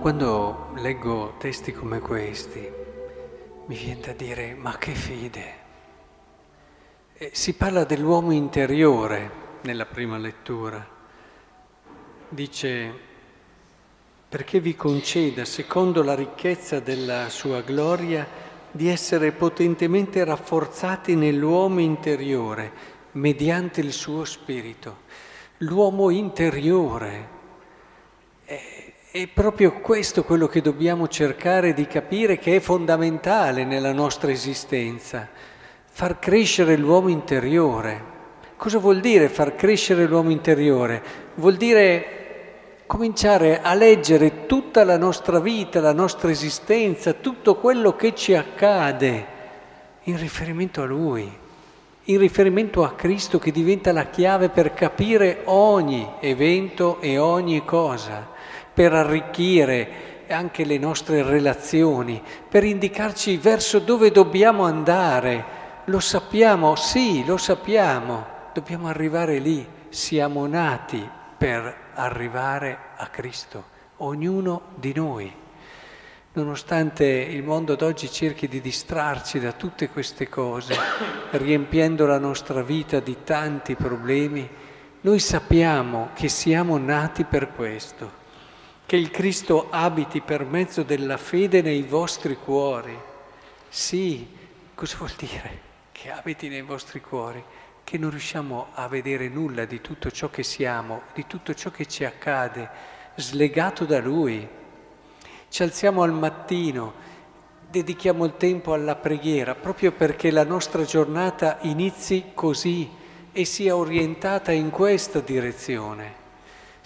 Quando leggo testi come questi, mi viene da dire, ma che fide! Eh, si parla dell'uomo interiore nella prima lettura. Dice, perché vi conceda, secondo la ricchezza della sua gloria, di essere potentemente rafforzati nell'uomo interiore, mediante il suo spirito. L'uomo interiore. Eh, è proprio questo quello che dobbiamo cercare di capire che è fondamentale nella nostra esistenza, far crescere l'uomo interiore. Cosa vuol dire far crescere l'uomo interiore? Vuol dire cominciare a leggere tutta la nostra vita, la nostra esistenza, tutto quello che ci accade in riferimento a Lui, in riferimento a Cristo che diventa la chiave per capire ogni evento e ogni cosa per arricchire anche le nostre relazioni, per indicarci verso dove dobbiamo andare. Lo sappiamo, sì, lo sappiamo, dobbiamo arrivare lì, siamo nati per arrivare a Cristo, ognuno di noi. Nonostante il mondo d'oggi cerchi di distrarci da tutte queste cose, riempiendo la nostra vita di tanti problemi, noi sappiamo che siamo nati per questo che il Cristo abiti per mezzo della fede nei vostri cuori. Sì, cosa vuol dire che abiti nei vostri cuori? Che non riusciamo a vedere nulla di tutto ciò che siamo, di tutto ciò che ci accade, slegato da Lui. Ci alziamo al mattino, dedichiamo il tempo alla preghiera, proprio perché la nostra giornata inizi così e sia orientata in questa direzione.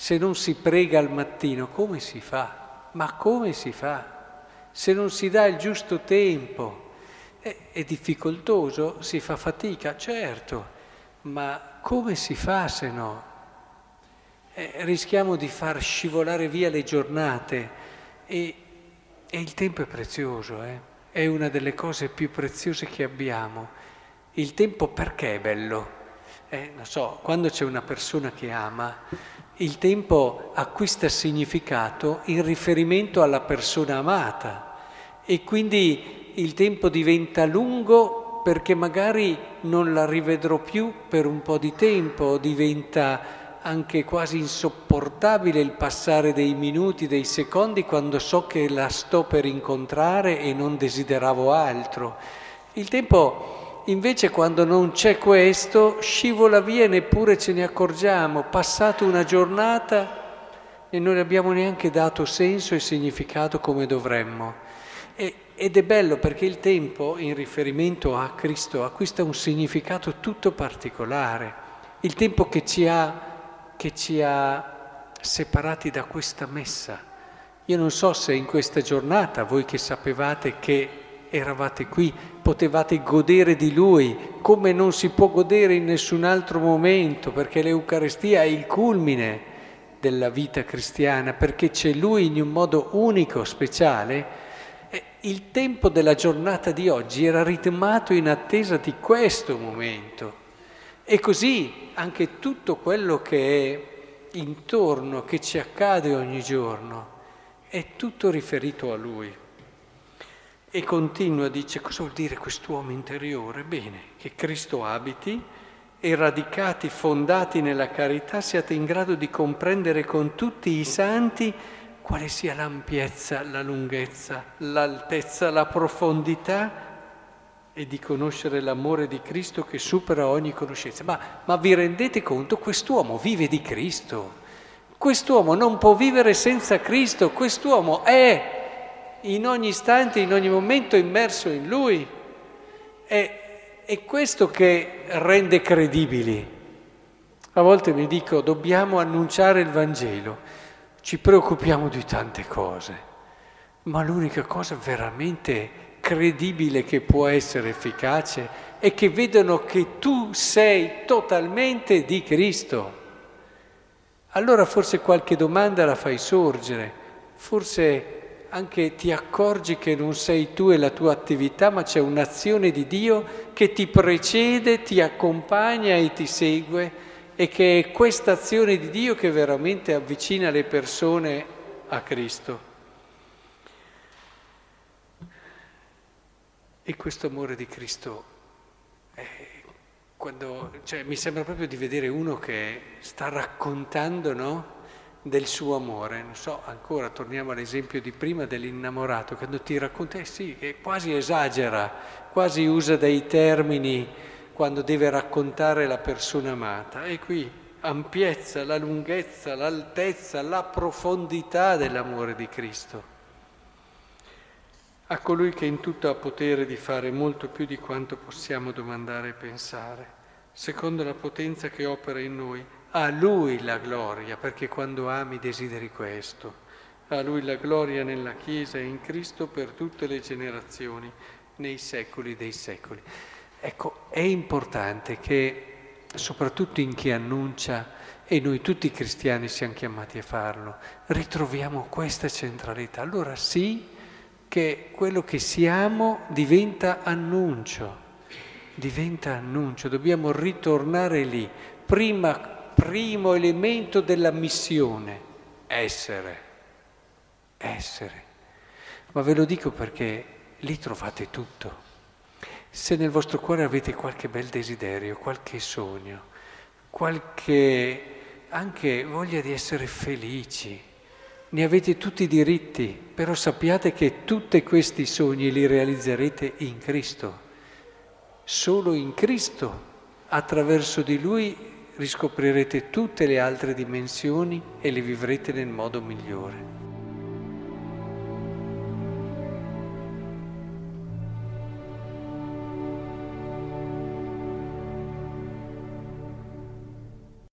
Se non si prega al mattino, come si fa? Ma come si fa? Se non si dà il giusto tempo, è, è difficoltoso, si fa fatica, certo, ma come si fa se no? Eh, rischiamo di far scivolare via le giornate e, e il tempo è prezioso, eh? è una delle cose più preziose che abbiamo. Il tempo perché è bello? Eh, non so, quando c'è una persona che ama, il tempo acquista significato in riferimento alla persona amata e quindi il tempo diventa lungo perché magari non la rivedrò più per un po' di tempo, diventa anche quasi insopportabile il passare dei minuti, dei secondi quando so che la sto per incontrare e non desideravo altro. Il tempo Invece quando non c'è questo, scivola via e neppure ce ne accorgiamo. Passata una giornata e non abbiamo neanche dato senso e significato come dovremmo. E, ed è bello perché il tempo, in riferimento a Cristo, acquista un significato tutto particolare. Il tempo che ci ha, che ci ha separati da questa messa. Io non so se in questa giornata, voi che sapevate che eravate qui, potevate godere di Lui come non si può godere in nessun altro momento, perché l'Eucarestia è il culmine della vita cristiana, perché c'è Lui in un modo unico, speciale. Il tempo della giornata di oggi era ritmato in attesa di questo momento. E così anche tutto quello che è intorno, che ci accade ogni giorno, è tutto riferito a Lui. E continua, dice, cosa vuol dire quest'uomo interiore? Bene, che Cristo abiti e radicati, fondati nella carità, siate in grado di comprendere con tutti i santi quale sia l'ampiezza, la lunghezza, l'altezza, la profondità e di conoscere l'amore di Cristo che supera ogni conoscenza. Ma, ma vi rendete conto? Quest'uomo vive di Cristo. Quest'uomo non può vivere senza Cristo. Quest'uomo è in ogni istante, in ogni momento immerso in Lui. È, è questo che rende credibili. A volte mi dico, dobbiamo annunciare il Vangelo, ci preoccupiamo di tante cose, ma l'unica cosa veramente credibile che può essere efficace è che vedono che tu sei totalmente di Cristo. Allora forse qualche domanda la fai sorgere, forse anche ti accorgi che non sei tu e la tua attività, ma c'è un'azione di Dio che ti precede, ti accompagna e ti segue e che è questa azione di Dio che veramente avvicina le persone a Cristo. E questo amore di Cristo, eh, quando, cioè, mi sembra proprio di vedere uno che sta raccontando, no? Del suo amore. Non so, ancora torniamo all'esempio di prima dell'innamorato, quando ti racconta, eh sì, che quasi esagera, quasi usa dei termini quando deve raccontare la persona amata. E qui ampiezza, la lunghezza, l'altezza, la profondità dell'amore di Cristo. A colui che in tutto ha potere di fare molto più di quanto possiamo domandare e pensare, secondo la potenza che opera in noi, a Lui la gloria, perché quando ami desideri questo. A Lui la gloria nella Chiesa e in Cristo per tutte le generazioni, nei secoli dei secoli. Ecco, è importante che soprattutto in chi annuncia, e noi tutti i cristiani siamo chiamati a farlo, ritroviamo questa centralità. Allora sì che quello che siamo diventa annuncio, diventa annuncio, dobbiamo ritornare lì. Prima, primo elemento della missione, essere, essere. Ma ve lo dico perché lì trovate tutto. Se nel vostro cuore avete qualche bel desiderio, qualche sogno, qualche anche voglia di essere felici, ne avete tutti i diritti, però sappiate che tutti questi sogni li realizzerete in Cristo. Solo in Cristo, attraverso di Lui, riscoprirete tutte le altre dimensioni e le vivrete nel modo migliore.